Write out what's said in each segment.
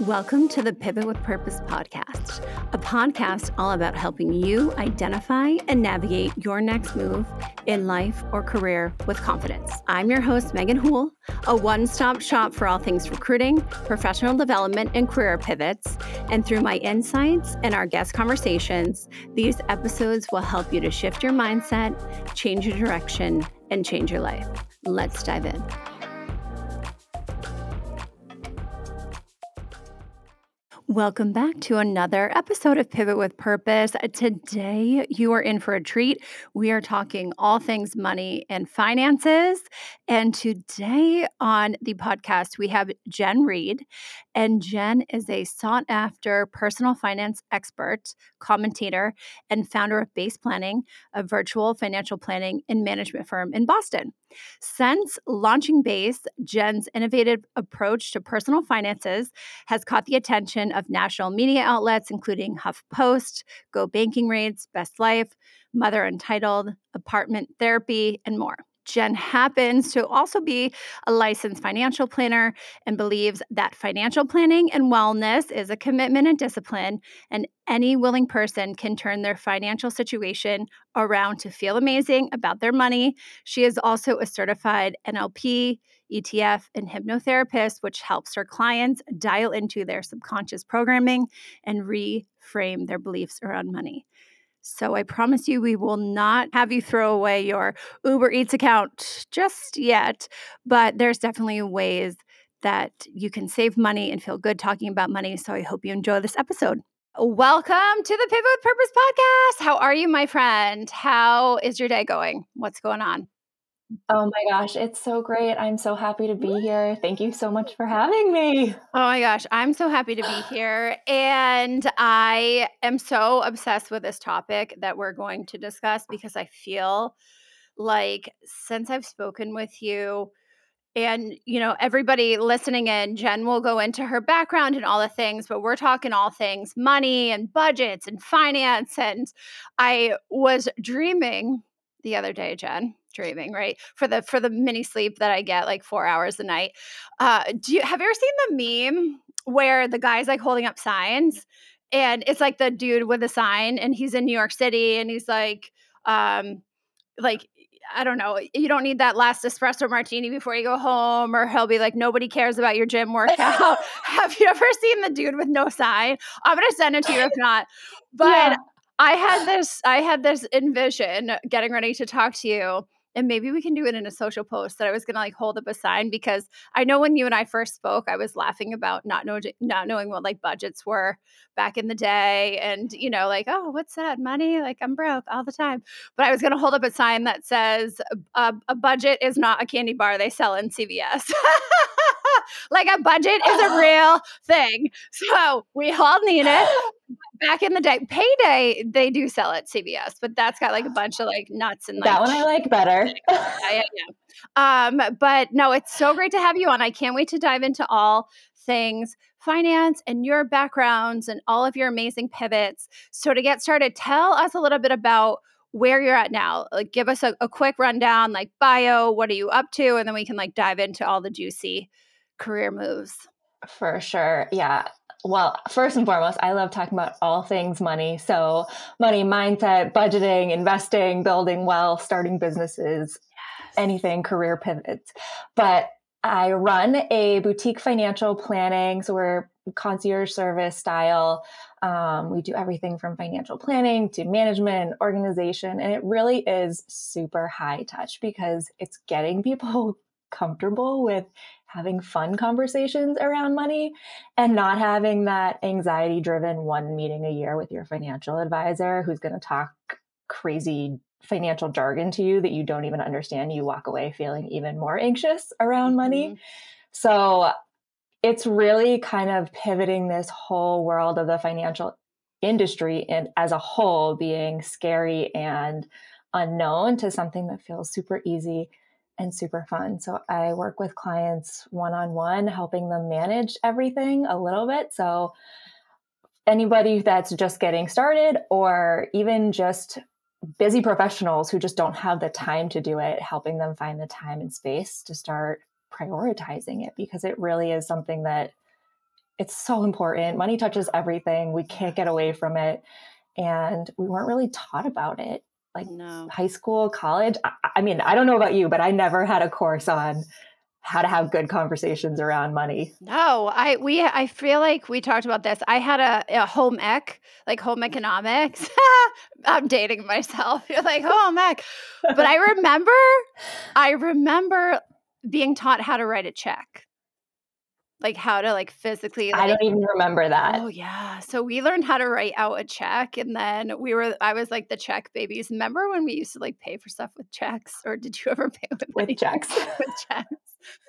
Welcome to the Pivot with Purpose podcast, a podcast all about helping you identify and navigate your next move in life or career with confidence. I'm your host, Megan Houle, a one stop shop for all things recruiting, professional development, and career pivots. And through my insights and our guest conversations, these episodes will help you to shift your mindset, change your direction, and change your life. Let's dive in. Welcome back to another episode of Pivot with Purpose. Today, you are in for a treat. We are talking all things money and finances. And today on the podcast, we have Jen Reid. And Jen is a sought after personal finance expert, commentator, and founder of Base Planning, a virtual financial planning and management firm in Boston. Since launching Base, Jen's innovative approach to personal finances has caught the attention of national media outlets, including HuffPost, Go Banking Rates, Best Life, Mother Untitled, Apartment Therapy, and more. Jen happens to also be a licensed financial planner and believes that financial planning and wellness is a commitment and discipline, and any willing person can turn their financial situation around to feel amazing about their money. She is also a certified NLP, ETF, and hypnotherapist, which helps her clients dial into their subconscious programming and reframe their beliefs around money. So I promise you, we will not have you throw away your Uber Eats account just yet. But there's definitely ways that you can save money and feel good talking about money. So I hope you enjoy this episode. Welcome to the Pivot with Purpose podcast. How are you, my friend? How is your day going? What's going on? Oh my gosh, it's so great. I'm so happy to be here. Thank you so much for having me. Oh my gosh, I'm so happy to be here. And I am so obsessed with this topic that we're going to discuss because I feel like since I've spoken with you, and you know everybody listening in jen will go into her background and all the things but we're talking all things money and budgets and finance and i was dreaming the other day jen dreaming, right? For the for the mini sleep that I get like four hours a night. Uh, do you have you ever seen the meme where the guy's like holding up signs and it's like the dude with a sign and he's in New York City and he's like, um, like I don't know, you don't need that last espresso martini before you go home, or he'll be like, nobody cares about your gym workout. Have you ever seen the dude with no sign? I'm gonna send it to you if not. But yeah. I had this, I had this envision getting ready to talk to you and maybe we can do it in a social post that I was going to like hold up a sign because I know when you and I first spoke, I was laughing about not knowing not knowing what like budgets were back in the day, and you know, like oh, what's that money? Like I'm broke all the time. But I was going to hold up a sign that says a, a budget is not a candy bar they sell in CVS. like a budget is a real thing. So we all need it. Back in the day, payday they do sell at CVS, but that's got like a bunch of like nuts and like, that one I like better. yeah, yeah, yeah. Um, but no, it's so great to have you on. I can't wait to dive into all things finance and your backgrounds and all of your amazing pivots. So to get started, tell us a little bit about where you're at now. Like give us a, a quick rundown, like bio, what are you up to? And then we can like dive into all the juicy career moves? For sure. Yeah. Well, first and foremost, I love talking about all things money. So, money mindset, budgeting, investing, building wealth, starting businesses, yes. anything, career pivots. But I run a boutique financial planning. So, we're concierge service style. Um, we do everything from financial planning to management, organization, and it really is super high touch because it's getting people comfortable with having fun conversations around money and not having that anxiety driven one meeting a year with your financial advisor who's going to talk crazy financial jargon to you that you don't even understand. You walk away feeling even more anxious around money. Mm-hmm. So it's really kind of pivoting this whole world of the financial industry and as a whole being scary and unknown to something that feels super easy and super fun. So I work with clients one on one, helping them manage everything a little bit. So anybody that's just getting started or even just busy professionals who just don't have the time to do it, helping them find the time and space to start prioritizing it because it really is something that it's so important. Money touches everything. We can't get away from it. And we weren't really taught about it. Like no. high school, college. I, I mean, I don't know about you, but I never had a course on how to have good conversations around money. No, I we I feel like we talked about this. I had a, a home ec, like home economics. I'm dating myself. You're like home ec, but I remember, I remember being taught how to write a check like how to like physically like, I don't even remember that. Oh yeah. So we learned how to write out a check and then we were I was like the check babies. Remember when we used to like pay for stuff with checks or did you ever pay with, with checks? with checks.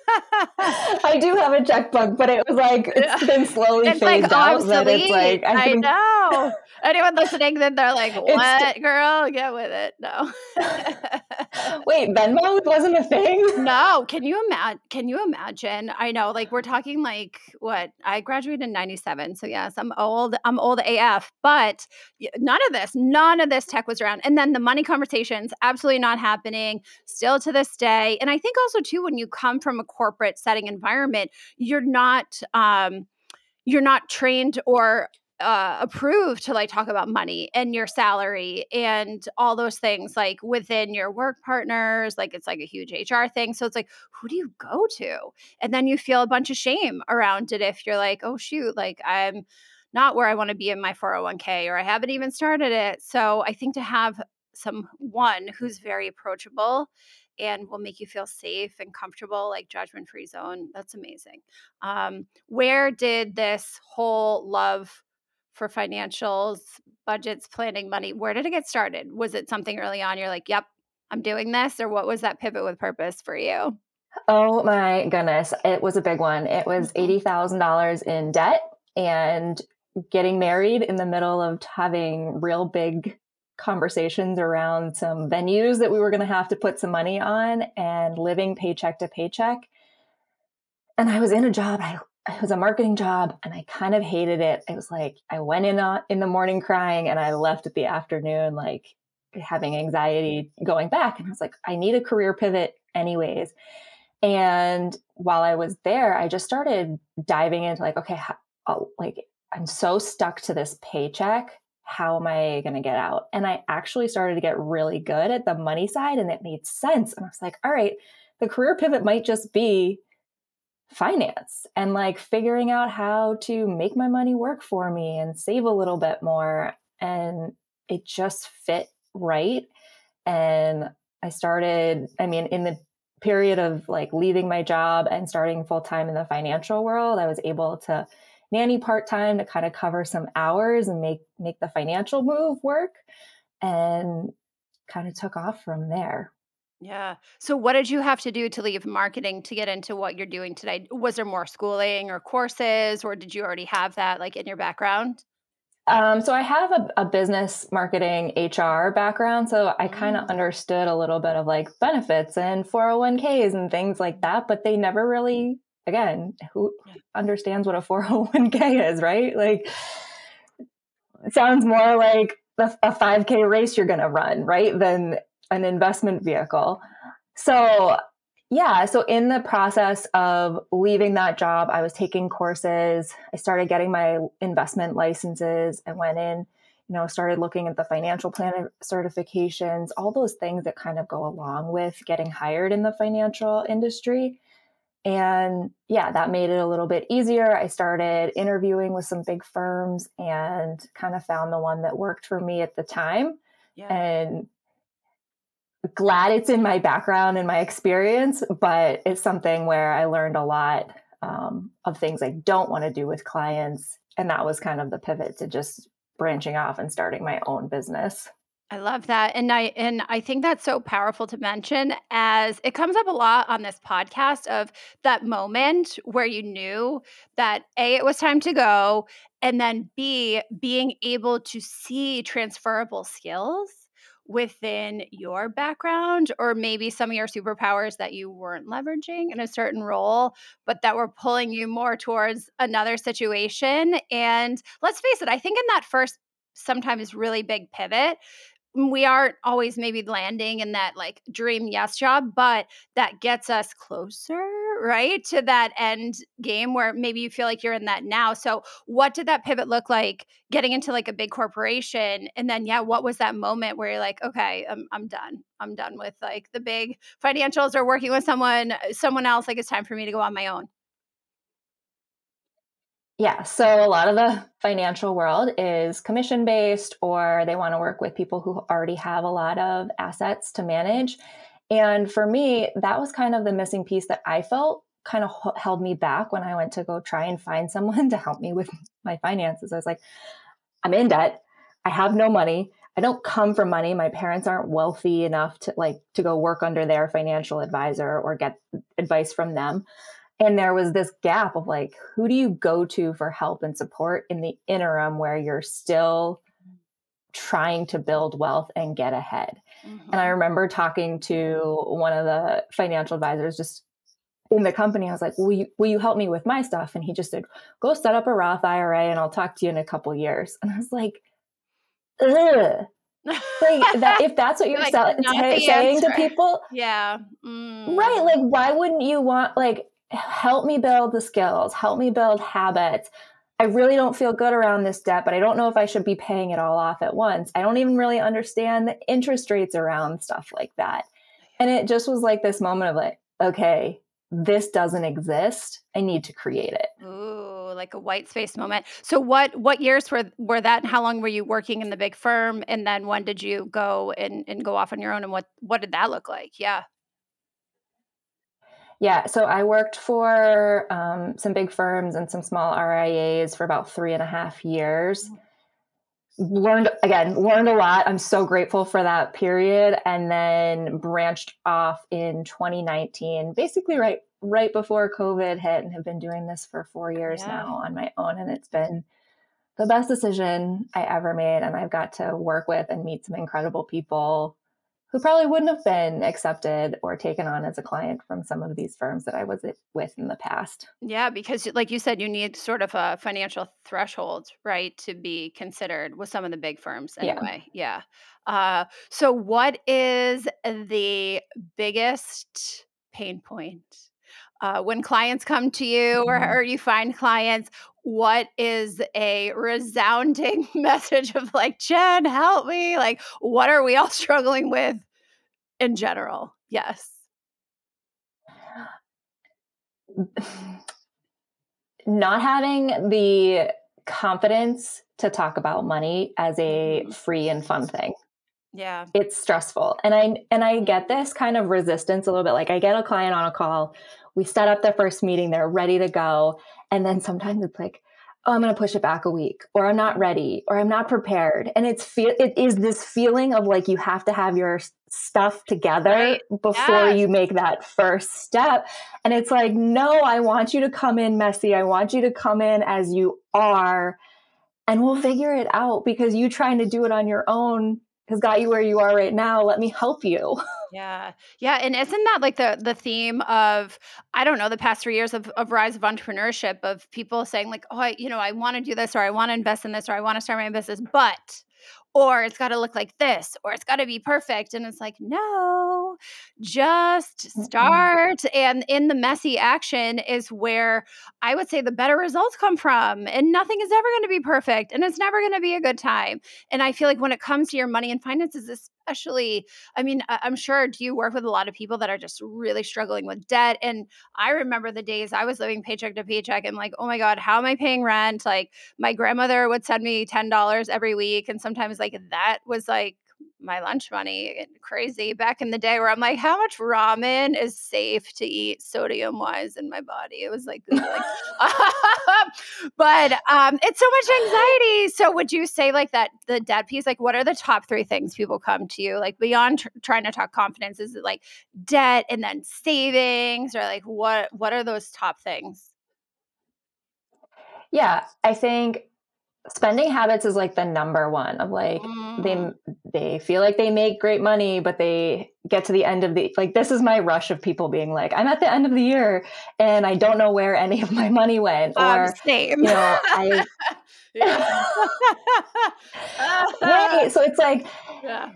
I do have a checkbook, but it was like it's been slowly it's phased like out. That it's like I, I know. Anyone listening, then they're like, "What, girl? Get with it." No. Wait, Venmo wasn't a thing. No. Can you imagine? Can you imagine? I know. Like we're talking like what? I graduated in '97, so yes, I'm old. I'm old AF. But none of this, none of this tech was around. And then the money conversations, absolutely not happening. Still to this day. And I think also too, when you come from a corporate setting environment, you're not um, you're not trained or uh, approved to like talk about money and your salary and all those things like within your work partners like it's like a huge hr thing. So it's like who do you go to? And then you feel a bunch of shame around it if you're like oh shoot like i'm not where i want to be in my 401k or i haven't even started it. So i think to have someone who's very approachable and will make you feel safe and comfortable, like judgment free zone. That's amazing. Um, where did this whole love for financials, budgets, planning money, where did it get started? Was it something early on you're like, yep, I'm doing this? Or what was that pivot with purpose for you? Oh my goodness. It was a big one. It was mm-hmm. $80,000 in debt and getting married in the middle of having real big conversations around some venues that we were going to have to put some money on and living paycheck to paycheck. And I was in a job, I, it was a marketing job, and I kind of hated it. It was like I went in in the morning crying and I left at the afternoon, like having anxiety going back. And I was like, I need a career pivot, anyways. And while I was there, I just started diving into like, okay, how, oh, like I'm so stuck to this paycheck how am I going to get out? And I actually started to get really good at the money side and it made sense. And I was like, all right, the career pivot might just be finance and like figuring out how to make my money work for me and save a little bit more. And it just fit right. And I started, I mean, in the period of like leaving my job and starting full time in the financial world, I was able to nanny part-time to kind of cover some hours and make make the financial move work and kind of took off from there yeah. So, what did you have to do to leave marketing to get into what you're doing today? Was there more schooling or courses, or did you already have that like in your background? Um, so, I have a, a, business marketing HR background. So, I kind of mm. understood a little bit of like benefits and 401ks and things like that, but they never really again, who understands what a 401k is, right? Like, it sounds more like a, 5k race you're going to run, right? Than an investment vehicle. So, yeah, so in the process of leaving that job, I was taking courses. I started getting my investment licenses. I went in, you know, started looking at the financial planner certifications, all those things that kind of go along with getting hired in the financial industry. And yeah, that made it a little bit easier. I started interviewing with some big firms and kind of found the one that worked for me at the time. Yeah. And glad it's in my background and my experience, but it's something where I learned a lot um, of things I don't want to do with clients. And that was kind of the pivot to just branching off and starting my own business. I love that. And I and I think that's so powerful to mention as it comes up a lot on this podcast of that moment where you knew that A it was time to go and then B being able to see transferable skills within your background or maybe some of your superpowers that you weren't leveraging in a certain role but that were pulling you more towards another situation and let's face it I think in that first sometimes really big pivot we aren't always maybe landing in that like dream yes job, but that gets us closer, right? To that end game where maybe you feel like you're in that now. So, what did that pivot look like getting into like a big corporation? And then, yeah, what was that moment where you're like, okay, I'm, I'm done. I'm done with like the big financials or working with someone, someone else. Like, it's time for me to go on my own. Yeah. So a lot of the financial world is commission based, or they want to work with people who already have a lot of assets to manage. And for me, that was kind of the missing piece that I felt kind of held me back when I went to go try and find someone to help me with my finances. I was like, I'm in debt. I have no money. I don't come from money. My parents aren't wealthy enough to like to go work under their financial advisor or get advice from them and there was this gap of like who do you go to for help and support in the interim where you're still trying to build wealth and get ahead mm-hmm. and i remember talking to one of the financial advisors just in the company i was like will you, will you help me with my stuff and he just said go set up a roth ira and i'll talk to you in a couple years and i was like Ugh. like that if that's what you're like, t- saying to people yeah mm. right like why wouldn't you want like help me build the skills, help me build habits. I really don't feel good around this debt, but I don't know if I should be paying it all off at once. I don't even really understand the interest rates around stuff like that. And it just was like this moment of like, okay, this doesn't exist. I need to create it. Ooh, like a white space moment. So what what years were were that and how long were you working in the big firm? And then when did you go and, and go off on your own and what what did that look like? Yeah. Yeah, so I worked for um, some big firms and some small RIAs for about three and a half years. Learned again, learned a lot. I'm so grateful for that period, and then branched off in 2019, basically right right before COVID hit, and have been doing this for four years yeah. now on my own, and it's been the best decision I ever made. And I've got to work with and meet some incredible people who probably wouldn't have been accepted or taken on as a client from some of these firms that I was with in the past. Yeah, because like you said, you need sort of a financial threshold, right, to be considered with some of the big firms anyway. Yeah. yeah. Uh, so, what is the biggest pain point uh, when clients come to you or, mm-hmm. or, you find clients what is a resounding message of like jen help me like what are we all struggling with in general. Yes. Not having the confidence to talk about money as a mm-hmm. free and fun thing. Yeah. It's stressful. And I and I get this kind of resistance a little bit. Like I get a client on a call, we set up the first meeting, they're ready to go, and then sometimes it's like, oh, I'm going to push it back a week, or I'm not ready, or I'm not prepared. And it's feel it is this feeling of like you have to have your stuff together right. before yes. you make that first step. And it's like, no, I want you to come in messy. I want you to come in as you are, and we'll figure it out because you trying to do it on your own has got you where you are right now. Let me help you. Yeah. Yeah. And isn't that like the the theme of, I don't know, the past three years of, of rise of entrepreneurship of people saying, like, oh, I, you know, I want to do this or I want to invest in this or I want to start my business, but or it's got to look like this or it's got to be perfect and it's like no just start and in the messy action is where i would say the better results come from and nothing is ever going to be perfect and it's never going to be a good time and i feel like when it comes to your money and finances especially i mean i'm sure do you work with a lot of people that are just really struggling with debt and i remember the days i was living paycheck to paycheck and like oh my god how am i paying rent? Like my grandmother would send me $10 every week and sometimes like that was like my lunch money crazy back in the day where I'm like, how much ramen is safe to eat sodium wise in my body? It was like, like but um, it's so much anxiety. So, would you say like that the debt piece? Like, what are the top three things people come to you like beyond tr- trying to talk confidence? Is it like debt and then savings, or like what? What are those top things? Yeah, I think spending habits is like the number one of like mm. they they feel like they make great money but they get to the end of the like this is my rush of people being like i'm at the end of the year and i don't know where any of my money went um, or same. you know i right so it's like yeah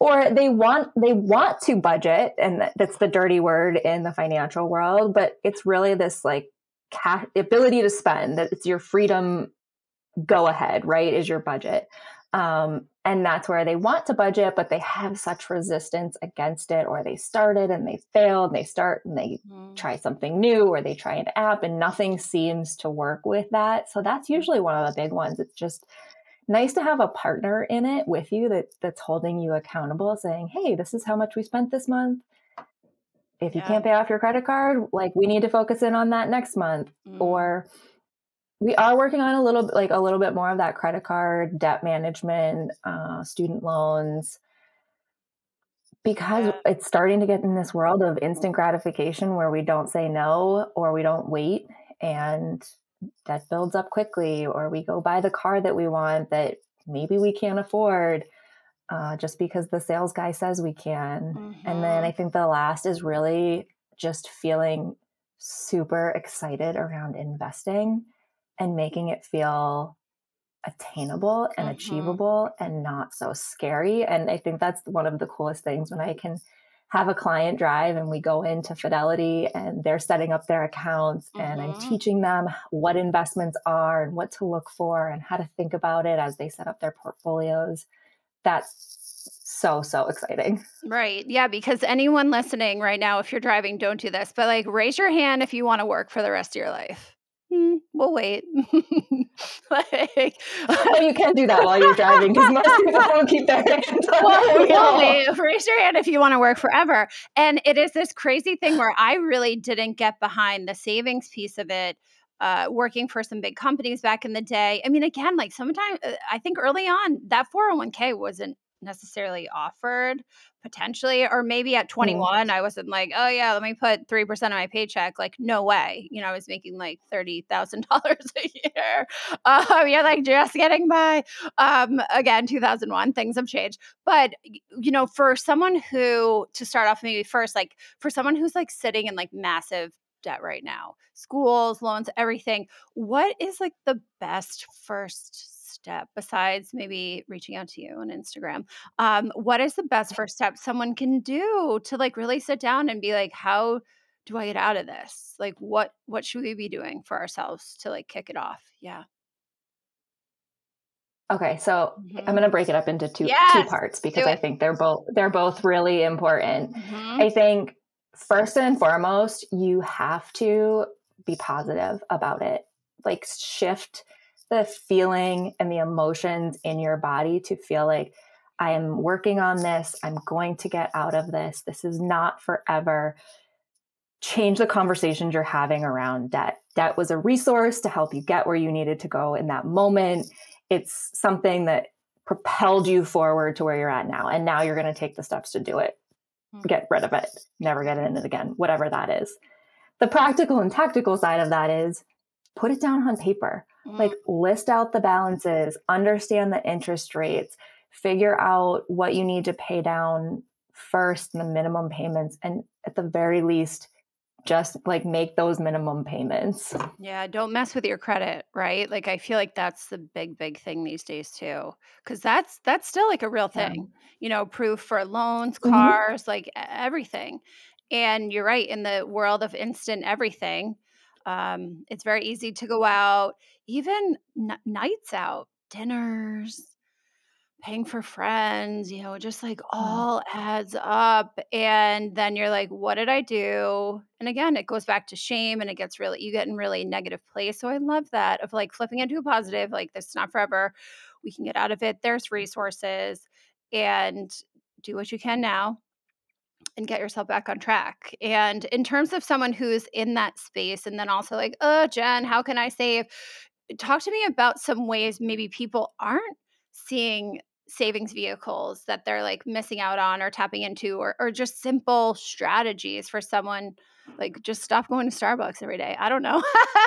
or they want they want to budget and that's the dirty word in the financial world but it's really this like cash ability to spend that it's your freedom go ahead, right? Is your budget. Um, and that's where they want to budget, but they have such resistance against it, or they started and they failed, and they start and they mm. try something new, or they try an app and nothing seems to work with that. So that's usually one of the big ones. It's just nice to have a partner in it with you that that's holding you accountable, saying, "Hey, this is how much we spent this month. If you yeah. can't pay off your credit card, like we need to focus in on that next month." Mm. Or we are working on a little bit like a little bit more of that credit card debt management uh, student loans because yeah. it's starting to get in this world of instant gratification where we don't say no or we don't wait and that builds up quickly or we go buy the car that we want that maybe we can't afford uh, just because the sales guy says we can mm-hmm. and then i mm-hmm. think the last is really just feeling super excited around investing and making it feel attainable and mm-hmm. achievable and not so scary. And I think that's one of the coolest things when I can have a client drive and we go into Fidelity and they're setting up their accounts mm-hmm. and I'm mm-hmm. teaching them what investments are and what to look for and how to think about it as they set up their portfolios. That's so so exciting. Right. Yeah, because anyone listening right now if you're driving don't do this, but like raise your hand if you want to work for the rest of your life. We'll wait. like, well, you can't do that while you're driving because most people don't keep their hands on well, we'll wait. Raise your hand if you want to work forever. And it is this crazy thing where I really didn't get behind the savings piece of it. Uh, working for some big companies back in the day. I mean, again, like sometimes uh, I think early on that 401k wasn't necessarily offered potentially or maybe at 21 i wasn't like oh yeah let me put 3% of my paycheck like no way you know i was making like $30000 a year. Um, you're like just getting by. Um, again 2001 things have changed. But you know for someone who to start off maybe first like for someone who's like sitting in like massive debt right now schools loans everything what is like the best first step besides maybe reaching out to you on Instagram? Um, what is the best first step someone can do to like really sit down and be like, how do I get out of this? Like, what what should we be doing for ourselves to like kick it off? Yeah. Okay, so mm-hmm. I'm going to break it up into two yes, two parts because I think they're both they're both really important. Mm-hmm. I think first and foremost, you have to be positive about it. Like shift the feeling and the emotions in your body to feel like I am working on this. I'm going to get out of this. This is not forever. Change the conversations you're having around debt. Debt was a resource to help you get where you needed to go in that moment. It's something that propelled you forward to where you're at now. And now you're going to take the steps to do it. Hmm. Get rid of it, never get in it again, whatever that is. The practical and tactical side of that is put it down on paper. Like list out the balances, understand the interest rates, figure out what you need to pay down first and the minimum payments and at the very least just like make those minimum payments. Yeah, don't mess with your credit, right? Like I feel like that's the big big thing these days too cuz that's that's still like a real thing. Yeah. You know, proof for loans, mm-hmm. cars, mm-hmm. like everything. And you're right in the world of instant everything, um, it's very easy to go out, even n- nights out, dinners, paying for friends, you know, just like mm. all adds up. And then you're like, what did I do? And again, it goes back to shame and it gets really, you get in really negative place. So I love that of like flipping into a positive, like this is not forever. We can get out of it. There's resources and do what you can now and get yourself back on track. And in terms of someone who's in that space and then also like, oh, Jen, how can I save? talk to me about some ways maybe people aren't seeing savings vehicles that they're like missing out on or tapping into or, or just simple strategies for someone like just stop going to starbucks every day i don't know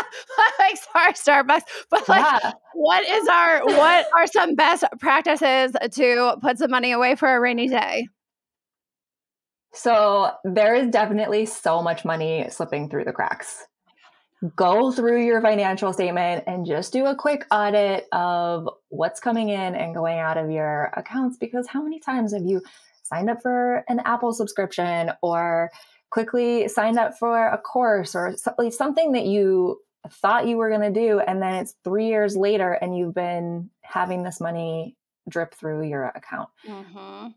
like sorry starbucks but like yeah. what is our what are some best practices to put some money away for a rainy day so there is definitely so much money slipping through the cracks go through your financial statement and just do a quick audit of what's coming in and going out of your accounts because how many times have you signed up for an Apple subscription or quickly signed up for a course or something that you thought you were going to do and then it's 3 years later and you've been having this money drip through your account. Mm-hmm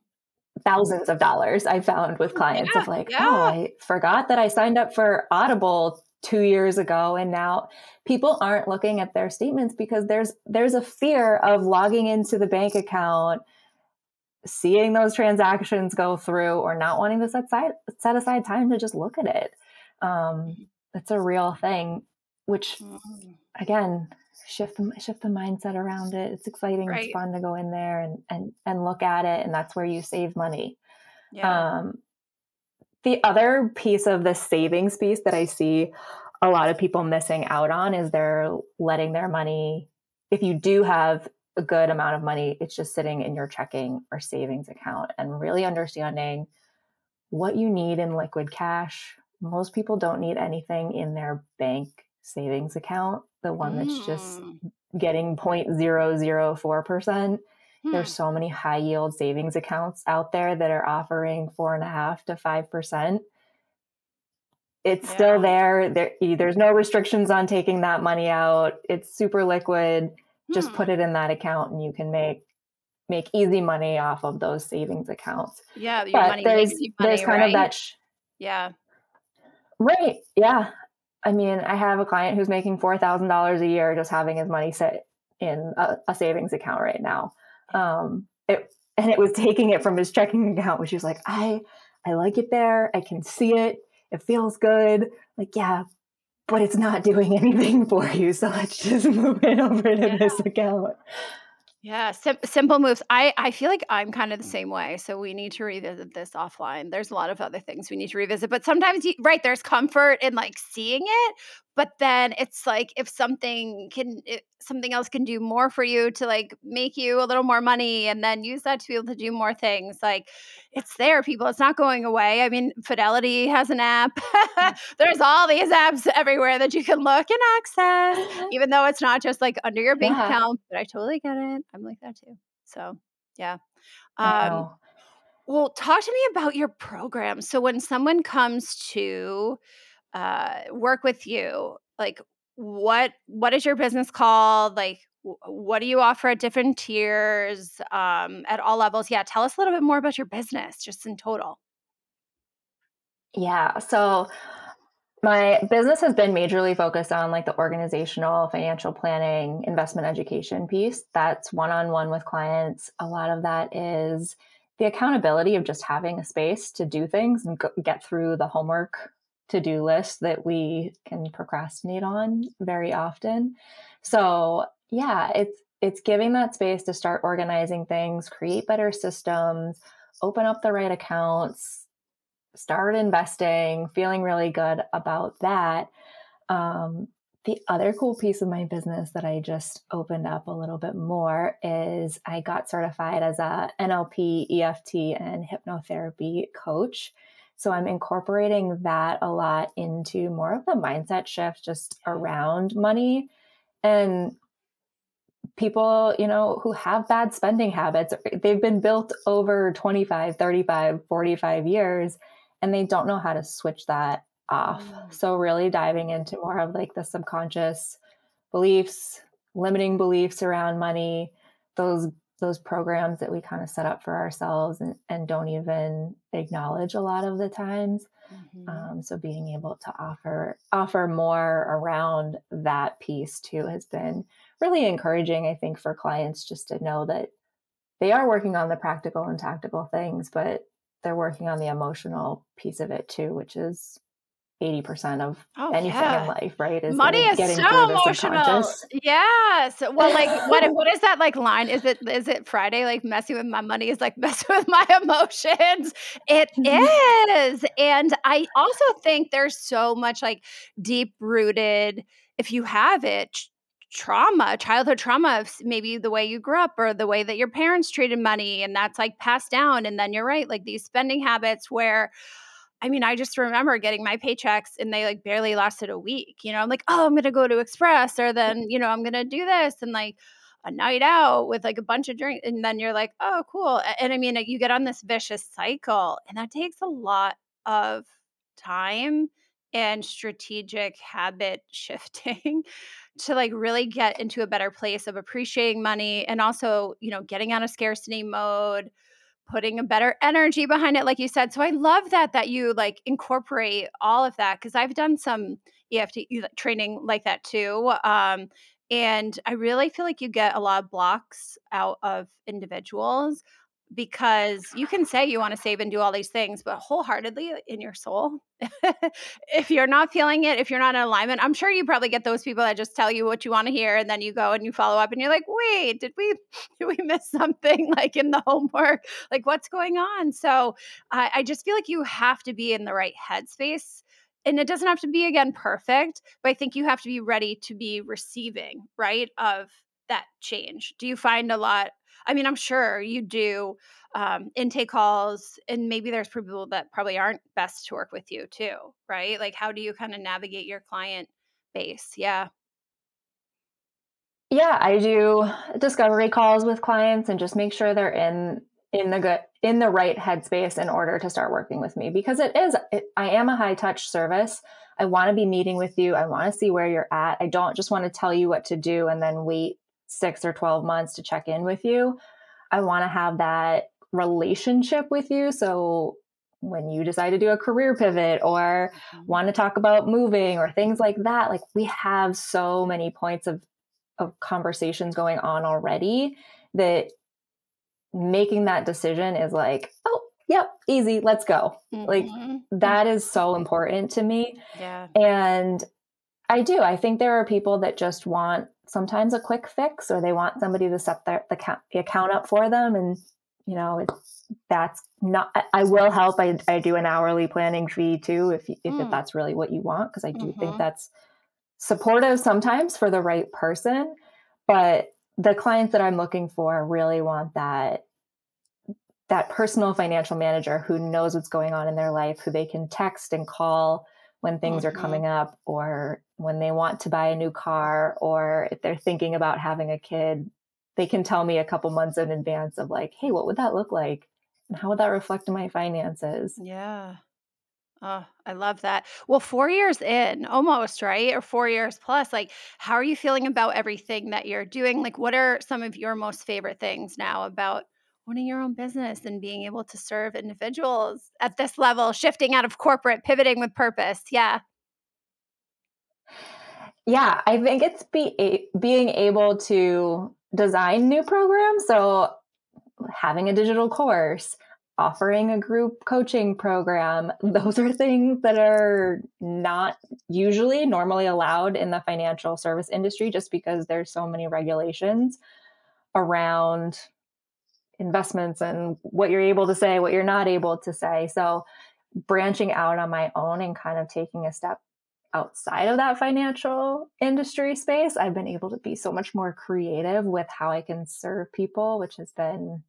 thousands of dollars I found with clients yeah, of like, yeah. oh, I forgot that I signed up for Audible two years ago and now people aren't looking at their statements because there's there's a fear of logging into the bank account seeing those transactions go through or not wanting to set aside set aside time to just look at it um, it's a real thing which mm-hmm. again shift the shift the mindset around it it's exciting right. it's fun to go in there and and and look at it and that's where you save money yeah. um, the other piece of the savings piece that I see a lot of people missing out on is they're letting their money, if you do have a good amount of money, it's just sitting in your checking or savings account and really understanding what you need in liquid cash. Most people don't need anything in their bank savings account, the one that's just mm. getting 0.004%. Hmm. There's so many high yield savings accounts out there that are offering four and a half to five percent. It's yeah. still there. there. There's no restrictions on taking that money out. It's super liquid. Just hmm. put it in that account, and you can make make easy money off of those savings accounts. Yeah, but there's, money, there's kind right? of that. Sh- yeah. Right. Yeah. I mean, I have a client who's making four thousand dollars a year just having his money sit in a, a savings account right now um, it, and it was taking it from his checking account, which was like, I, I like it there. I can see it. It feels good. Like, yeah, but it's not doing anything for you. So let's just move it over to yeah. this account. Yeah, sim- simple moves. I I feel like I'm kind of the mm. same way. So we need to revisit this offline. There's a lot of other things we need to revisit, but sometimes you, right there's comfort in like seeing it, but then it's like if something can if something else can do more for you to like make you a little more money and then use that to be able to do more things. Like it's there, people. It's not going away. I mean, Fidelity has an app. Mm. there's all these apps everywhere that you can look and access, even though it's not just like under your bank yeah. account. But I totally get it. I'm like that too. So yeah. Um, well, talk to me about your program. So when someone comes to uh, work with you, like what what is your business called? Like what do you offer at different tiers um, at all levels? Yeah, tell us a little bit more about your business, just in total. Yeah, so my business has been majorly focused on like the organizational, financial planning, investment education piece. That's one on one with clients. A lot of that is the accountability of just having a space to do things and go- get through the homework to do list that we can procrastinate on very often. So, yeah, it's it's giving that space to start organizing things, create better systems, open up the right accounts, start investing, feeling really good about that. Um, the other cool piece of my business that I just opened up a little bit more is I got certified as a NLP, EFT, and hypnotherapy coach. So I'm incorporating that a lot into more of the mindset shift just around money. And people, you know, who have bad spending habits, they've been built over 25, 35, 45 years and they don't know how to switch that off. Mm. So really diving into more of like the subconscious beliefs, limiting beliefs around money, those those programs that we kind of set up for ourselves and, and don't even acknowledge a lot of the times. Mm-hmm. Um, so being able to offer offer more around that piece too has been really encouraging, I think, for clients just to know that they are working on the practical and tactical things, but they're working on the emotional piece of it too, which is 80% of oh, anything yeah. in life, right? Is Money is so emotional. Yes. Well, like what what is that like line? Is it is it Friday like messing with my money is like messing with my emotions? It mm-hmm. is. And I also think there's so much like deep rooted if you have it trauma, childhood trauma maybe the way you grew up or the way that your parents treated money and that's like passed down and then you're right like these spending habits where I mean, I just remember getting my paychecks and they like barely lasted a week. You know, I'm like, oh, I'm going to go to Express or then, you know, I'm going to do this and like a night out with like a bunch of drinks. And then you're like, oh, cool. And I mean, you get on this vicious cycle and that takes a lot of time and strategic habit shifting to like really get into a better place of appreciating money and also, you know, getting out of scarcity mode putting a better energy behind it like you said so i love that that you like incorporate all of that because i've done some eft training like that too um, and i really feel like you get a lot of blocks out of individuals because you can say you want to save and do all these things, but wholeheartedly uh, in your soul, if you're not feeling it, if you're not in alignment, I'm sure you probably get those people that just tell you what you want to hear, and then you go and you follow up, and you're like, "Wait, did we did we miss something like in the homework? Like what's going on?" So I, I just feel like you have to be in the right headspace and it doesn't have to be again perfect but i think you have to be ready to be receiving right of that change do you find a lot I mean, I'm sure you do um, intake calls, and maybe there's people that probably aren't best to work with you too, right? Like, how do you kind of navigate your client base? Yeah. Yeah, I do discovery calls with clients and just make sure they're in in the good in the right headspace in order to start working with me because it is it, I am a high touch service. I want to be meeting with you. I want to see where you're at. I don't just want to tell you what to do and then wait six or 12 months to check in with you. I want to have that relationship with you. So when you decide to do a career pivot or mm-hmm. want to talk about moving or things like that, like we have so many points of, of conversations going on already that making that decision is like, oh, yep, easy, let's go. Mm-hmm. Like that is so important to me. Yeah. And I do. I think there are people that just want sometimes a quick fix or they want somebody to set their, the, account, the account up for them and you know it's that's not i will help i, I do an hourly planning fee too if if, mm. if that's really what you want because i do mm-hmm. think that's supportive sometimes for the right person but the clients that i'm looking for really want that that personal financial manager who knows what's going on in their life who they can text and call when things mm-hmm. are coming up or when they want to buy a new car or if they're thinking about having a kid they can tell me a couple months in advance of like hey what would that look like and how would that reflect in my finances yeah Oh, I love that. Well, four years in, almost, right? Or four years plus, like, how are you feeling about everything that you're doing? Like, what are some of your most favorite things now about owning your own business and being able to serve individuals at this level, shifting out of corporate, pivoting with purpose. Yeah. Yeah, I think it's be, being able to design new programs. So, having a digital course, offering a group coaching program, those are things that are not usually normally allowed in the financial service industry just because there's so many regulations around investments and what you're able to say, what you're not able to say. So branching out on my own and kind of taking a step outside of that financial industry space, I've been able to be so much more creative with how I can serve people, which has been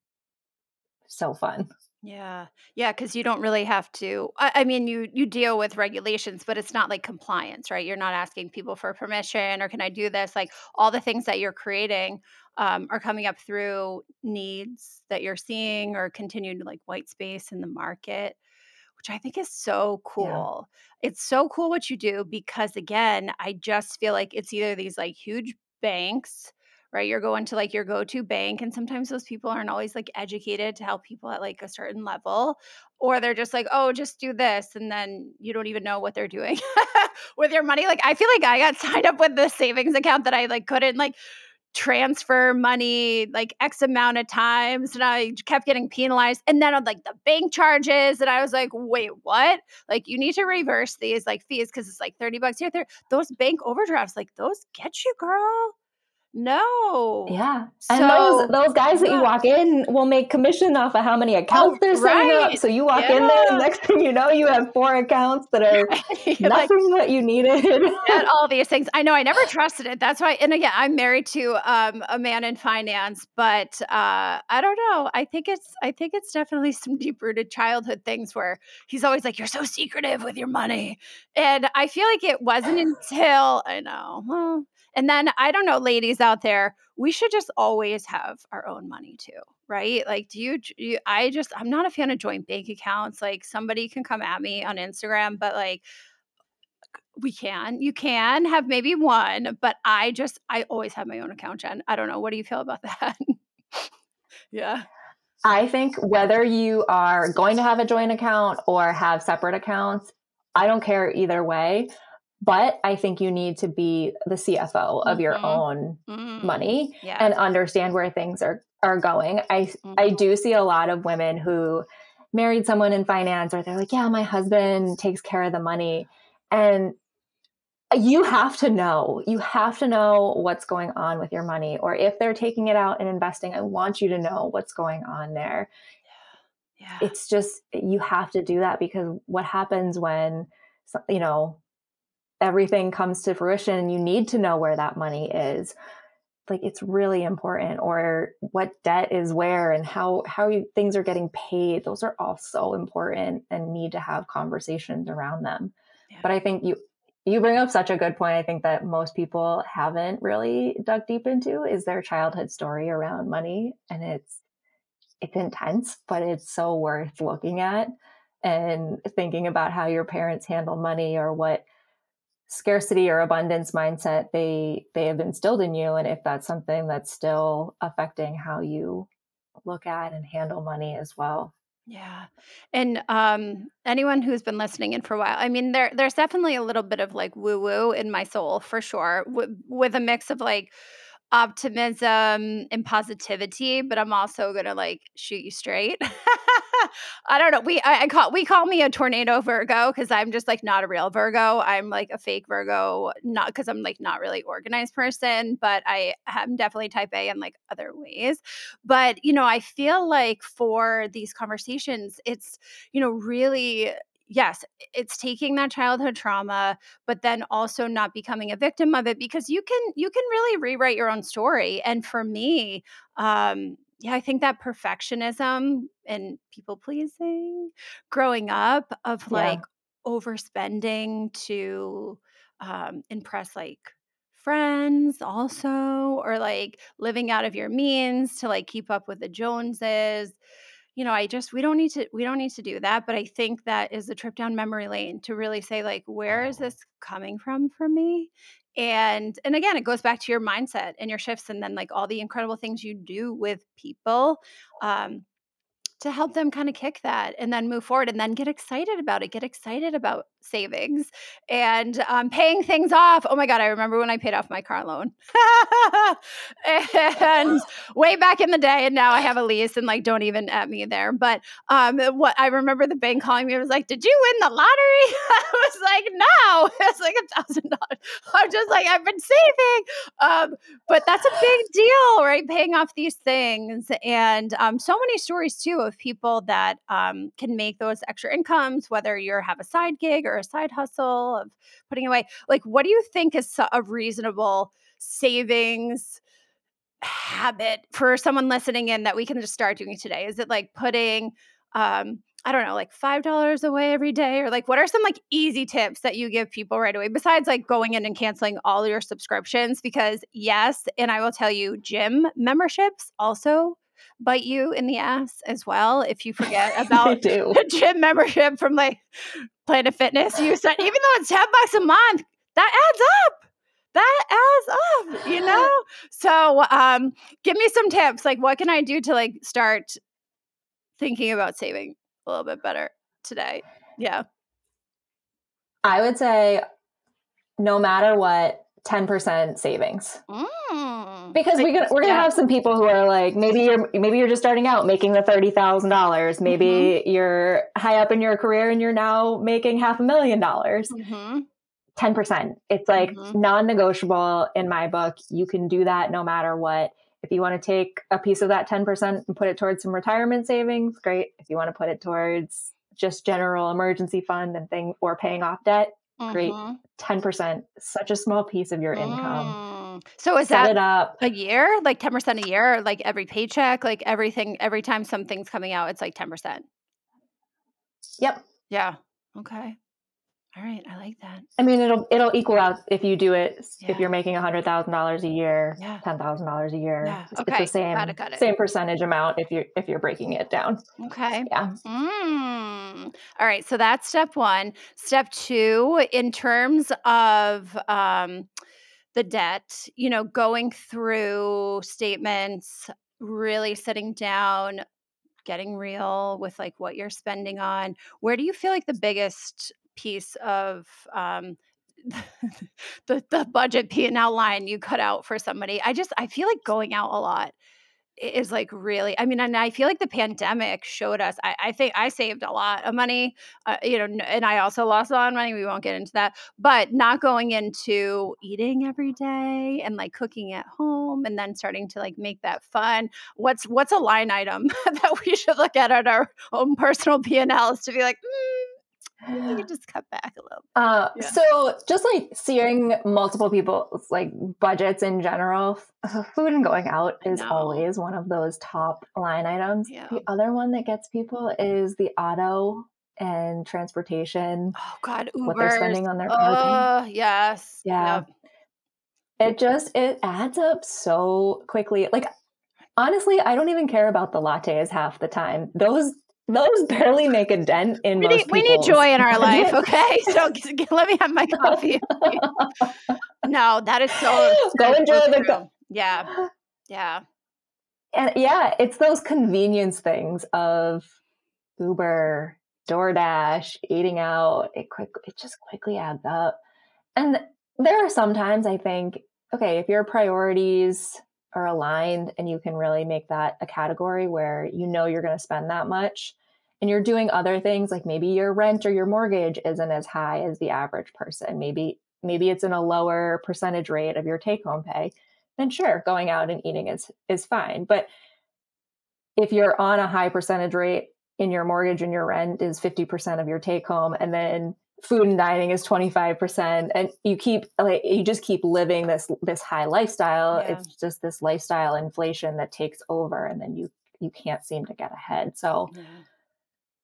so fun. Yeah. Yeah, cuz you don't really have to I, I, mean you you deal with regulations, but it's not like compliance, right? You're not asking people for permission or can I do this? Like all the things that you're creating um, are coming up through needs that you're seeing or continued like white space in the market which I think is so cool. Yeah. It's so cool what you do because again, I just feel like it's either these like huge banks right? You're going to like your go to bank, and sometimes those people aren't always like educated to help people at like a certain level, or they're just like, oh, just do this. And then you don't even know what they're doing with your money. Like, I feel like I got signed up with the savings account that I like couldn't like transfer money like X amount of times and I kept getting penalized. And then on like the bank charges, and I was like, wait, what? Like you need to reverse these like fees because it's like 30 bucks here. There, those bank overdrafts, like those get you, girl. No. Yeah. And those those guys that you walk in will make commission off of how many accounts oh, they're setting right. up. So you walk yeah. in there and next thing you know you have four accounts that are nothing like, that you needed. and all these things. I know I never trusted it. That's why and again I'm married to um, a man in finance, but uh, I don't know. I think it's I think it's definitely some deep rooted childhood things where he's always like, You're so secretive with your money. And I feel like it wasn't until I know, well, and then I don't know, ladies out there, we should just always have our own money too, right? Like, do you, you, I just, I'm not a fan of joint bank accounts. Like, somebody can come at me on Instagram, but like, we can, you can have maybe one, but I just, I always have my own account, Jen. I don't know. What do you feel about that? yeah. I think whether you are going to have a joint account or have separate accounts, I don't care either way. But I think you need to be the CFO mm-hmm. of your mm-hmm. own mm-hmm. money yeah. and understand where things are are going. I mm-hmm. I do see a lot of women who married someone in finance or they're like, "Yeah, my husband takes care of the money." And you have to know. You have to know what's going on with your money or if they're taking it out and investing, I want you to know what's going on there. Yeah. yeah. It's just you have to do that because what happens when you know everything comes to fruition and you need to know where that money is like it's really important or what debt is where and how how you, things are getting paid those are all so important and need to have conversations around them yeah. but i think you you bring up such a good point i think that most people haven't really dug deep into is their childhood story around money and it's it's intense but it's so worth looking at and thinking about how your parents handle money or what scarcity or abundance mindset they they have instilled in you and if that's something that's still affecting how you look at and handle money as well yeah. And um anyone who's been listening in for a while, I mean there there's definitely a little bit of like woo woo in my soul for sure w- with a mix of like optimism and positivity, but I'm also to like shoot you straight. I don't know. We I, I, call we call me a tornado Virgo because I'm just like not a real Virgo. I'm like a fake Virgo, not because I'm like not really organized person, but I am definitely type A in like other ways. But you know, I feel like for these conversations, it's you know really yes, it's taking that childhood trauma, but then also not becoming a victim of it because you can you can really rewrite your own story. And for me, um, yeah, I think that perfectionism and people pleasing growing up of like yeah. overspending to um, impress like friends also or like living out of your means to like keep up with the joneses. You know i just we don't need to we don't need to do that but i think that is a trip down memory lane to really say like where is this coming from for me and and again it goes back to your mindset and your shifts and then like all the incredible things you do with people um to help them kind of kick that and then move forward and then get excited about it get excited about savings and um, paying things off. Oh my god i remember when i paid off my car loan. And way back in the day and now i have a lease and like don't even at me there. But um, what i remember the bank calling me was like did you win the lottery? I was like no. It's like a thousand dollars. I'm just like i've been saving. Um, but that's a big deal right? Paying off these things and um, so many stories too of people that um, can make those extra incomes, whether you have a side gig or a side hustle of putting away. Like, what do you think is a reasonable savings? habit for someone listening in that we can just start doing today? Is it like putting um, I don't know, like $5 away every day? Or like, what are some like easy tips that you give people right away besides like going in and canceling all your subscriptions? Because, yes, and I will tell you, gym memberships also bite you in the ass as well if you forget about the gym membership from like Planet Fitness. You said even though it's 10 bucks a month, that adds up. That adds up, you know? So um give me some tips. Like what can I do to like start thinking about saving a little bit better today? Yeah. I would say no matter what, 10% savings. Mm. Because we we're gonna yeah. have some people who are like maybe you're maybe you're just starting out making the thirty thousand dollars. Maybe Mm-hmm. you're high up in your career and you're now making half a million dollars. Mhm. 10%. It's like Mhm. non negotiable in my book. You can do that no matter what. If you want to take a piece of that 10% and put it towards some retirement savings, great. If you want to put it towards just general emergency fund and thing or paying off debt, great. Mhm. 10%, such a small piece of your income. Mm. So is Set that it up. a year? Like 10% a year? Like every paycheck? Like everything, every time something's coming out, it's like 10%. Yep. Yeah. Okay. All right. I like that. I mean, it'll it'll equal out if you do it. Yeah. If you're making hundred thousand dollars a year, Yeah. ten thousand dollars a year, Yeah. it's, Okay. it's the same Got it, got it. same percentage amount if you're if you're breaking it down. Okay. Yeah. Mm. All right. So that's step one. Step two, in terms of um, the debt, you know, going through statements, really sitting down, getting real with like what you're spending on. Where do you feel like the biggest piece of um, the the budget P and L line you cut out for somebody? I just I feel like going out a lot is like really i mean and i feel like the pandemic showed us i, I think i saved a lot of money uh, you know and i also lost a lot of money we won't get into that but not going into eating every day and like cooking at home and then starting to like make that fun what's what's a line item that we should look at at our own personal p&l's to be like mm, we could just cut back a little Uh, Yeah. So just like seeing multiple people's like budgets in general, food and going out is always one of those top line items. Yeah. The other one that gets people is the auto and transportation, oh god what they're spending on their car payment. oh yes Yeah. Yep. It just it adds up so quickly. Like honestly, I don't even care about the lattes half the time. Those those barely make a dent in we most need, we need joy in our life okay so let me have my coffee no that is so Go enjoy the true. yeah yeah and yeah, it's those convenience things of Uber, DoorDash, eating out. It quick, it just quickly adds up. And there are sometimes I think, okay, if your priorities are aligned and you can really make that a category where you know you're going to spend that much, and you're doing other things like maybe your rent or your mortgage isn't as high as the average person. Maybe maybe it's in a lower percentage rate of your take home pay then sure, going out and eating is is fine. But if you're on a high percentage rate in your mortgage and your rent is 50% of your take home and then food and dining is 25% and you keep like you just keep living this this high lifestyle Yeah. it's just this lifestyle inflation that takes over and then you you can't seem to get ahead so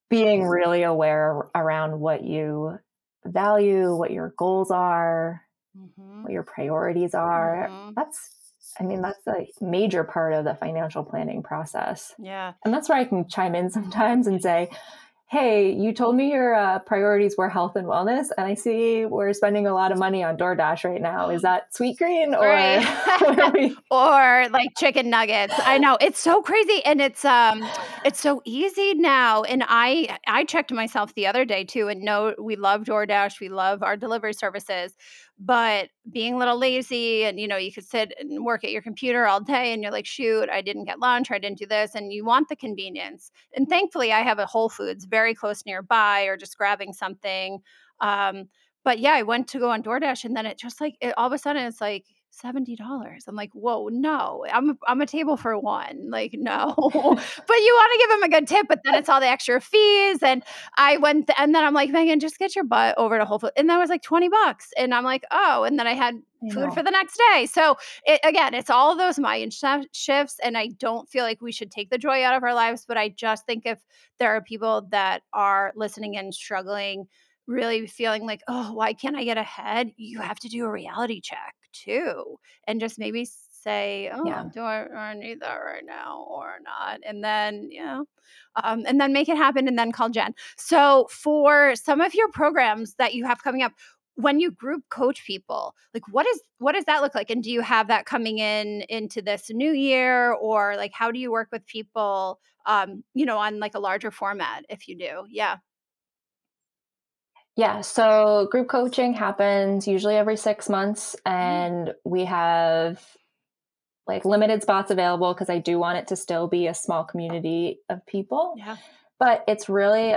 being really aware around what you value what your goals are Mhm. what your priorities are Mhm. that's i mean that's a major part of the financial planning process yeah and that's where i can chime in sometimes and say hey you told me your uh, priorities were health and wellness and i see we're spending a lot of money on doordash right now. Is that Sweetgreen or Right. we- or like chicken nuggets. I know. It's so crazy and it's um it's so easy now and i i checked myself the other day too and no we love doordash we love our delivery services but being a little lazy and you know you could sit and work at your computer all day and you're like shoot i didn't get lunch i didn't do this and you want the convenience. And thankfully i have a whole foods very close nearby or just grabbing something um but yeah i went to go on doordash and then it just like it, all of a sudden it's like seventy dollars. I'm like, whoa, no, I'm a, I'm a table for one. Like, no, but you want to give them a good tip, but then it's all the extra fees. And I went, th- and then I'm like, Megan, just get your butt over to Whole Foods, and that was like twenty bucks. And I'm like, oh, and then I had food for the next day. So it, again, it's all of those mind sh- shifts, and I don't feel like we should take the joy out of our lives. But I just think if there are people that are listening and struggling, really feeling like, oh, why can't I get ahead? You have to do a reality check too, and just maybe say, oh, Yeah. do I, I need that right now or not? And then you know. Um, and then make it happen and then call Jen. So, for some of your programs that you have coming up, when you group coach people like what is what does that look like and do you have that coming in into this new year or like how do you work with people um you know on like a larger format if you do yeah Yeah, so group coaching happens usually every six months, mm-hmm. and we have like limited spots available because I do want it to still be a small community of people. Yeah. But it's really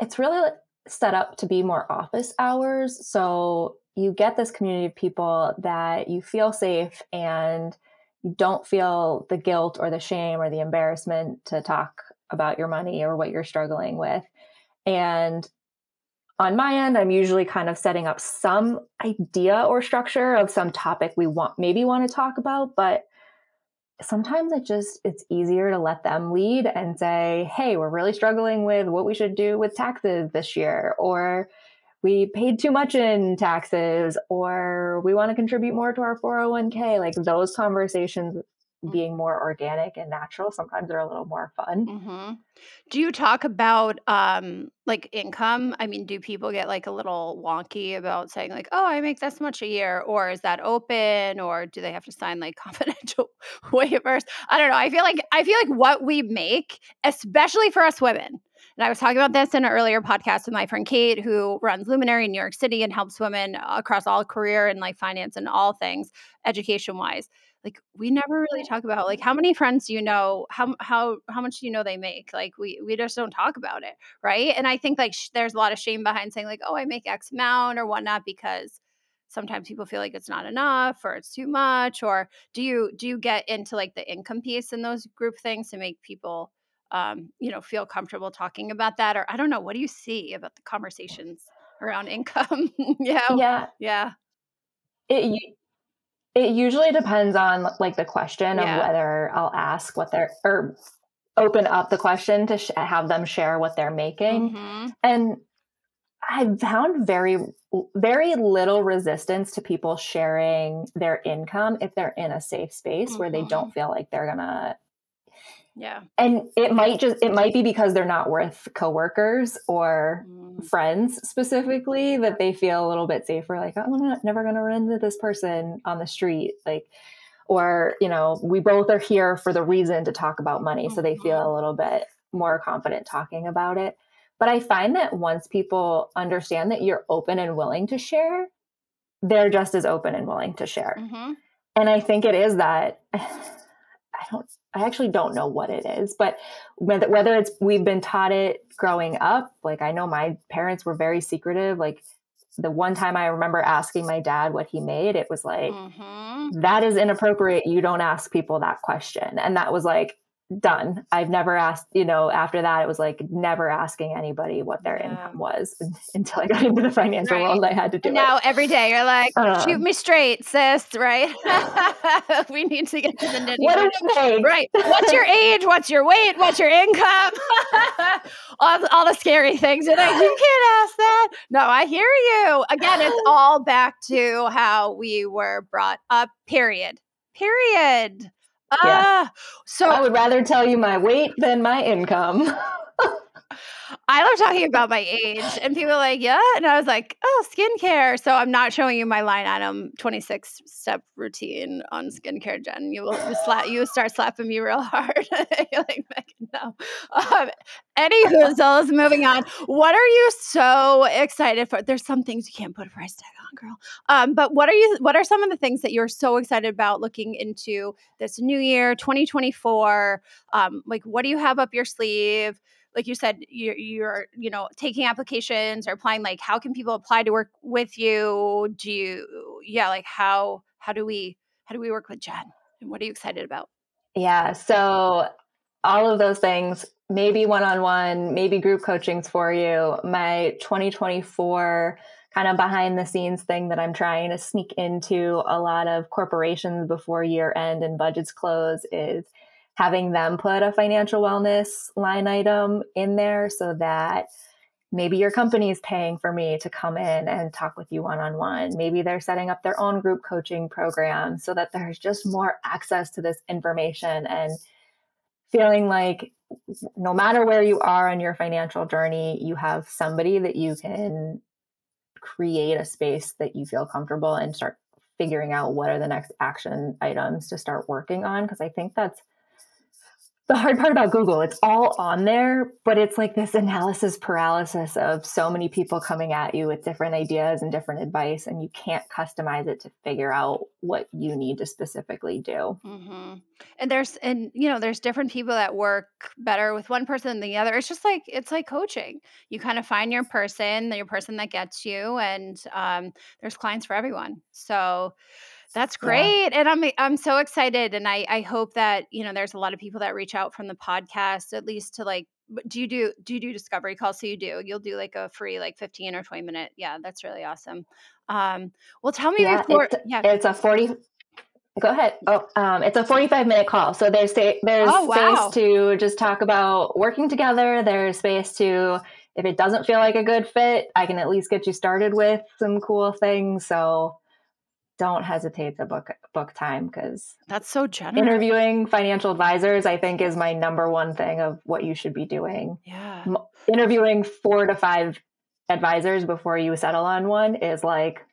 it's really set up to be more office hours. So you get this community of people that you feel safe and you don't feel the guilt or the shame or the embarrassment to talk about your money or what you're struggling with. And on my end, I'm usually kind of setting up some idea or structure of some topic we want maybe want to talk about, but sometimes it just it's easier to let them lead and say hey we're really struggling with what we should do with taxes this year or we paid too much in taxes or we want to contribute more to our 401k like those conversations being more organic and natural sometimes they're a little more fun. Mm-hmm. do you talk about um like income? I mean do people get like a little wonky about saying like oh i make this much a year or is that open or do they have to sign like confidential waivers? I don't know i feel like i feel like what we make especially for us women and I was talking about this in an earlier podcast with my friend Kate, who runs Luminary in New York City and helps women across all career and like finance and all things education wise like we never really talk about like how many friends do you know? How how how much do you know they make? Like we we just don't talk about it right? And i think like sh- there's a lot of shame behind saying like oh i make x amount or whatnot because sometimes people feel like it's not enough or it's too much or do you do you get into like the income piece in those group things to make people um, you know feel comfortable talking about that? Or i don't know what do you see about the conversations around income? Yeah yeah. yeah. It, it usually depends on like the question yeah. of whether I'll ask what they're or open up the question to sh- have them share what they're making. Mm-hmm. And I found very very little resistance to people sharing their income if they're in a safe space mm-hmm. where they don't mm-hmm. feel like they're gonna yeah. And it might just it might be because they're not worth coworkers or mm. friends specifically that they feel a little bit safer like I'm not never going to run into this person on the street like or you know we both are here for the reason to talk about money mm-hmm. so they feel mm-hmm. a little bit more confident talking about it. But I find that once people understand that you're open and willing to share, they're just as open and willing to share. Mm-hmm. And I think it is that I don't I actually don't know what it is, but whether, whether it's we've been taught it growing up, like I know my parents were very secretive. Like the one time I remember asking my dad what he made, it was like, mm-hmm. that is inappropriate. You don't ask people that question. And that was like, done. I've never asked, you know, after that, it was like never asking anybody what their yeah. income was until I got into the financial right. world. I had to do now, it. every day you're like, uh, shoot me straight, sis, right? we need to get to the nitty What do Right. What's your age? What's your weight? What's your income? all, all the scary things. Like, you can't ask that. No, I hear you. Again, it's all back to how we were brought up, period. Period. Ah, so I would rather tell you my weight than my income. I love talking about my age, and people are like, "Yeah," and I was like, "Oh, skincare." So I'm not showing you my line item 26 step routine on skincare, Jen. You will you slap, you start slapping me real hard. You're like, no. Um, anywho, moving on. What are you so excited for? There's some things you can't put a price tag on, girl. Um, but what are you? What are some of the things that you're so excited about looking into this new year, 2024? Um, like, what do you have up your sleeve? Like you said you're, you're you know taking applications or applying like how can people apply to work with you? Do you yeah like how how do we how do we work with jen? And what are you excited about? Yeah so all of those things maybe one-on-one maybe group coachings for you my 2024 kind of behind the scenes thing that i'm trying to sneak into a lot of corporations before year end and budgets close is having them put a financial wellness line item in there so that maybe your company is paying for me to come in and talk with you one on one. Maybe they're setting up their own group coaching program so that there's just more access to this information and feeling like no matter where you are on your financial journey, you have somebody that you can create a space that you feel comfortable and start figuring out what are the next action items to start working on because I think that's the hard part about Google, it's all on there, but it's like this analysis paralysis of so many people coming at you with different ideas and different advice, and you can't customize it to figure out what you need to specifically do. Mm-hmm. And there's, and you know, there's different people that work better with one person than the other. It's just like it's like coaching. You kind of find your person, your person that gets you, and um, there's clients for everyone. So that's great. Yeah. And I'm I'm so excited and I I hope that, you know, there's a lot of people that reach out from the podcast at least to like do you do do you do discovery calls? So you do. You'll do like a free like 15 or 20 minute. Yeah, that's really awesome. Um well tell me yeah, before it's, yeah. It's a 40 Go ahead. Oh, um, it's a 45 minute call. So there's there's oh, wow. space to just talk about working together. There's space to if it doesn't feel like a good fit, I can at least get you started with some cool things. So don't hesitate to book book time because that's so generous. Interviewing financial advisors, I think, is my number one thing of what you should be doing. Yeah, interviewing four to five advisors before you settle on one is like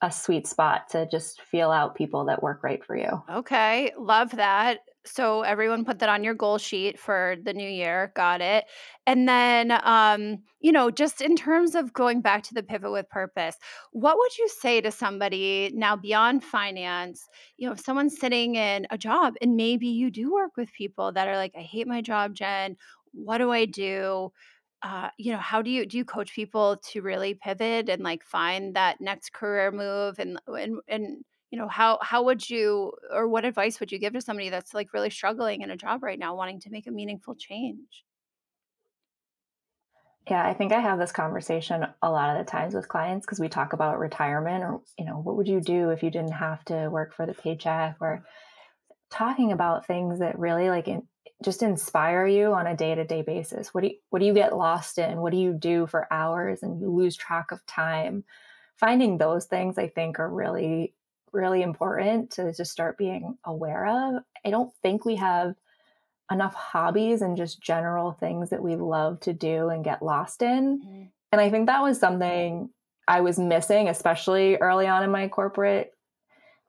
a sweet spot to just feel out people that work right for you. Okay, love that. So everyone put that on your goal sheet for the new year. Got it. And then um, you know, just in terms of going back to the pivot with purpose, what would you say to somebody now beyond finance? You know, if someone's sitting in a job and maybe you do work with people that are like, I hate my job, Jen. What do I do? Uh, you know, how do you do you coach people to really pivot and like find that next career move and and and you know how how would you or what advice would you give to somebody that's like really struggling in a job right now wanting to make a meaningful change? Yeah i think i have this conversation a lot of the times with clients because we talk about retirement or you know what would you do if you didn't have to work for the paycheck or talking about things that really like in, just inspire you on a day-to-day basis. What do you what do you get lost in? What do you do for hours and you lose track of time? Finding those things i think are really really important to just start being aware of. I don't think we have enough hobbies and just general things that we love to do and get lost in. Mm-hmm. And I think that was something I was missing, especially early on in my corporate.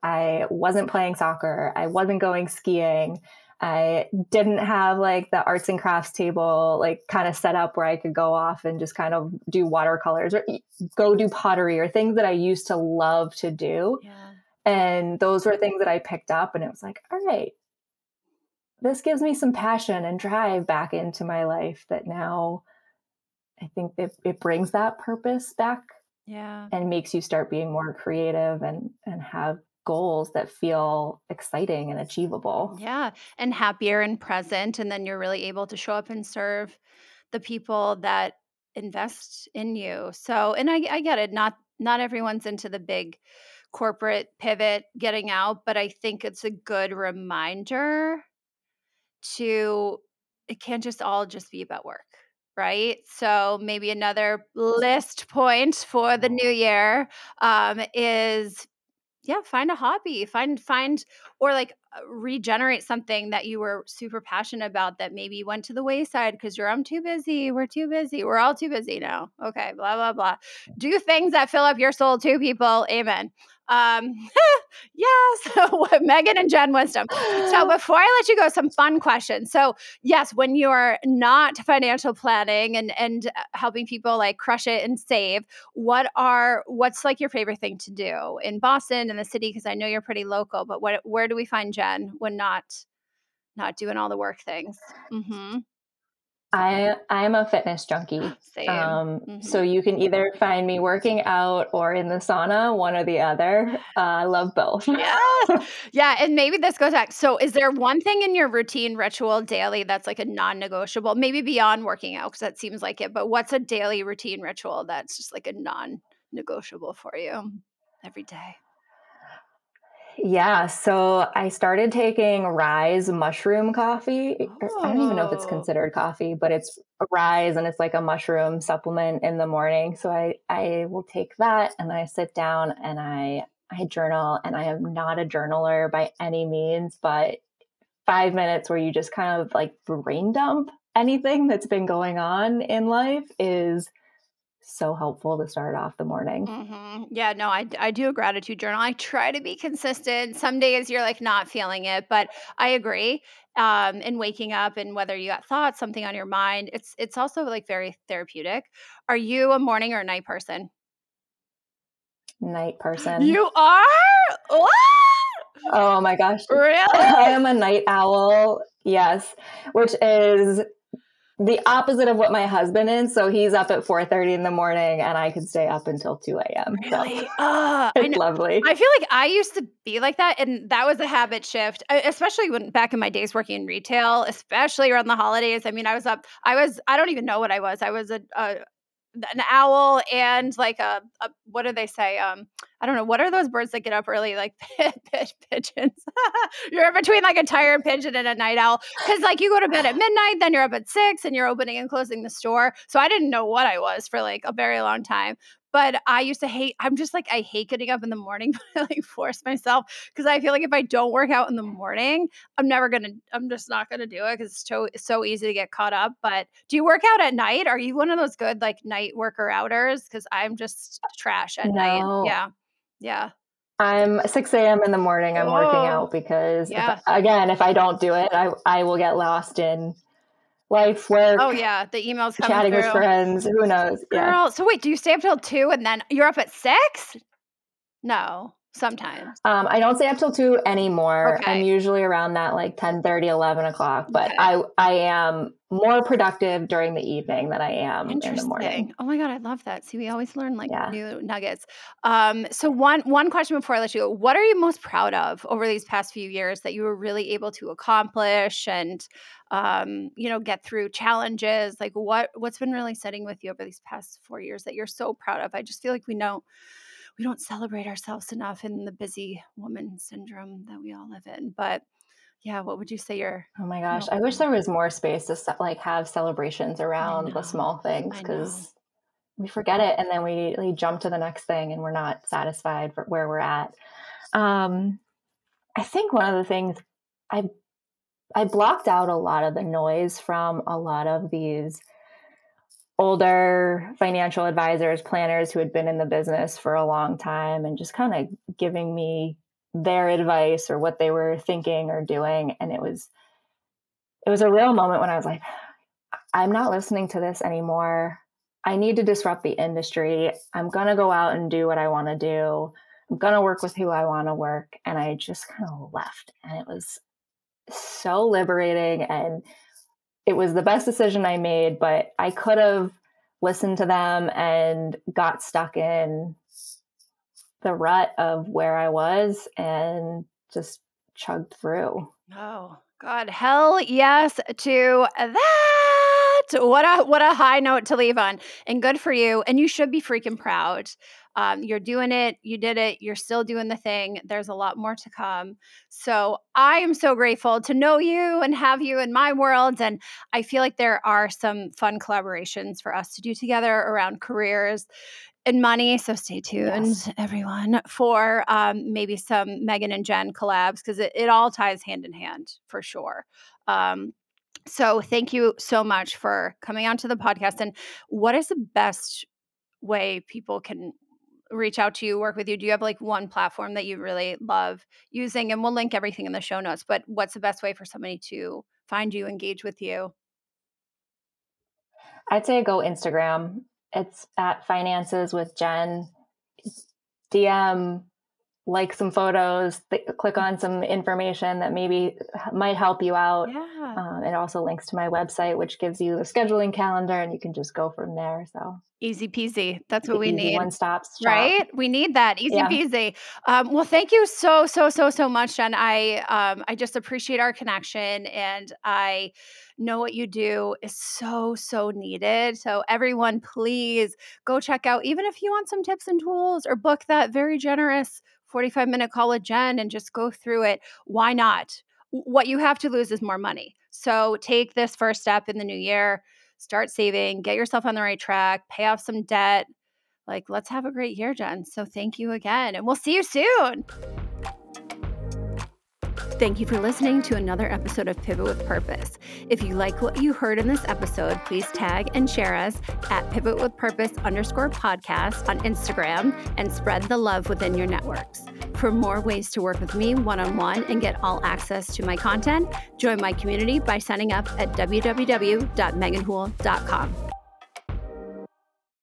I wasn't playing soccer, I wasn't going skiing. I didn't have like the arts and crafts table like kind of set up where I could go off and just kind of do watercolors or go do pottery or things that I used to love to do. Yeah. And those were things that I picked up, and it was like, all right, this gives me some passion and drive back into my life that now I think it, it brings that purpose back. Yeah. And makes you start being more creative and and have goals that feel exciting and achievable. Yeah. And happier and present. And then you're really able to show up and serve the people that invest in you. So and I, I get it. Not not everyone's into the big corporate pivot getting out, but I think it's a good reminder to it can't just all just be about work, right? So maybe another list point for the new year um, is yeah, find a hobby, find find or like uh, regenerate something that you were super passionate about that maybe went to the wayside because you're I'm too busy, we're too busy, we're all too busy now. Okay, blah blah blah. Do things that fill up your soul too, people. Amen. Um, yes, Megan and Jen Wisdom. So before I let you go, some fun questions. So yes, when you're not financial planning and and uh, helping people like crush it and save, what are what's like your favorite thing to do in Boston in the city? Because I know you're pretty local, but what where do we find Jen when not not doing all the work things? Mm-hmm. I I'm a fitness junkie. Um, mm-hmm. So you can either find me working out or in the sauna, one or the other. Uh, I love both. yeah, yeah, and maybe this goes back. So, is there one thing in your routine ritual daily that's like a non-negotiable? Maybe beyond working out, because that seems like it. But what's a daily routine ritual that's just like a non-negotiable for you every day? Yeah, so I started taking Ryze mushroom coffee. Oh. I don't even know if it's oh. considered coffee, but it's Ryze and it's like a mushroom supplement in the morning. So I I will take that and I sit down and I I journal and I am not a journaler by any means, but 5 minutes where you just kind of like brain dump anything that's been going on in life is so helpful to start off the morning. Mm-hmm. Yeah, no, I, I do a gratitude journal. I try to be consistent. Some days you're like not feeling it, but I agree. um, and waking up and whether you got thoughts, something on your mind. It's it's also like very therapeutic. Are you a morning or a night person? Night person. You are? What? Oh my gosh. Really? I am a night owl. Yes, which is the opposite of what my husband is. So he's up at 4:30 in the morning, and I could stay up until 2 a.m. Really? So Uh, it's know. lovely. I feel like I used to be like that, and that was a habit shift, especially when back in my days working in retail, especially around the holidays. I mean, I was up. I was. I don't even know what I was. I was a, a an owl and like a, a what do they say? Um, I don't know. What are those birds that get up early? Like pigeons. you're in between like a tired pigeon and a night owl because like you go to bed at midnight, then you're up at six, and you're opening and closing the store. So I didn't know what I was for like a very long time. But I used to hate, I'm just like, I hate getting up in the morning, but I like force myself because I feel like if I don't work out in the morning, I'm never going to, I'm just not going to do it because it's so, so easy to get caught up. But do you work out at night? Are you one of those good like night worker outers? Because I'm just trash at night. Yeah. Yeah. I'm 6 a.m. in the morning. I'm working Oh, out because, if- again, if I don't do it, I I will get lost in life, work, Oh, yeah. The emails coming chatting through. with friends. Who knows? Yeah. So wait, do you stay up till two and then you're up at six? No, sometimes. Um, I don't stay up till two anymore. Okay. I'm usually around that like 10 30, 11 o'clock, but Okay. I I am more productive during the evening than I am in the morning. Oh my god, I love that. See, we always learn like Yeah. new nuggets. Um, so one one question before I let you go: What are you most proud of over these past few years that you were really able to accomplish and, um, you know, get through challenges? Like what what's been really sitting with you over these past four years that you're so proud of? I just feel like we know we don't celebrate ourselves enough in the busy woman syndrome that we all live in. But yeah, what would you say your Oh my gosh. I wish there was more space to like have celebrations around the small things because we forget it and then we, we jump to the next thing and we're not satisfied for where we're at. Um, I think one of the things I I blocked out a lot of the noise from a lot of these older financial advisors, planners who had been in the business for a long time and just kind of giving me their advice or what they were thinking or doing and it was it was a real moment when I was like I'm not listening to this anymore. I need to disrupt the industry. I'm going to go out and do what I want to do. I'm going to work with who I want to work and I just kind of left and it was so liberating and it was the best decision I made, but I could have listened to them and got stuck in the rut of where I was and just chugged through. Oh God, hell yes to that. What a what a high note to leave on. And good for you. And you should be freaking proud. Um, you're doing it. You did it. You're still doing the thing. There's a lot more to come. So I am so grateful to know you and have you in my world. And I feel like there are some fun collaborations for us to do together around careers and money. So stay tuned, Yes. everyone, for um, maybe some Megan and Jen collabs because it, it all ties hand in hand for sure. Um, so thank you so much for coming onto the podcast. And what is the best way people can reach out to you, work with you? Do you have like one platform that you really love using? And we'll link everything in the show notes. But what's the best way for somebody to find you, engage with you? I'd say go Instagram. It's at finances with Jen. DM, like some photos, th- click on some information that maybe might help you out. Yeah. Um, it also links to my website, which gives you the scheduling calendar, and you can just go from there. So Easy peasy. That's what we need. One stop shop. Right? We need that. Easy Yeah. peasy. Um, well, thank you so, so, so, so much, Jen. I um, I just appreciate our connection and I know what you do is so, so needed. So everyone, please go check out, even if you want some tips and tools or book that very generous 45 minute call with Jen and just go through it. Why not? What you have to lose is more money. So take this first step in the new year. Start saving, get yourself on the right track, pay off some debt, like let's have a great year jen so thank you again and we'll see you soon Thank you for listening to another episode of Pivot with Purpose. If you like what you heard in this episode, please tag and share us at Pivot with Purpose underscore podcast on Instagram and spread the love within your networks. For more ways to work with me one on one and get all access to my content, join my community by signing up at www.meganhool.com.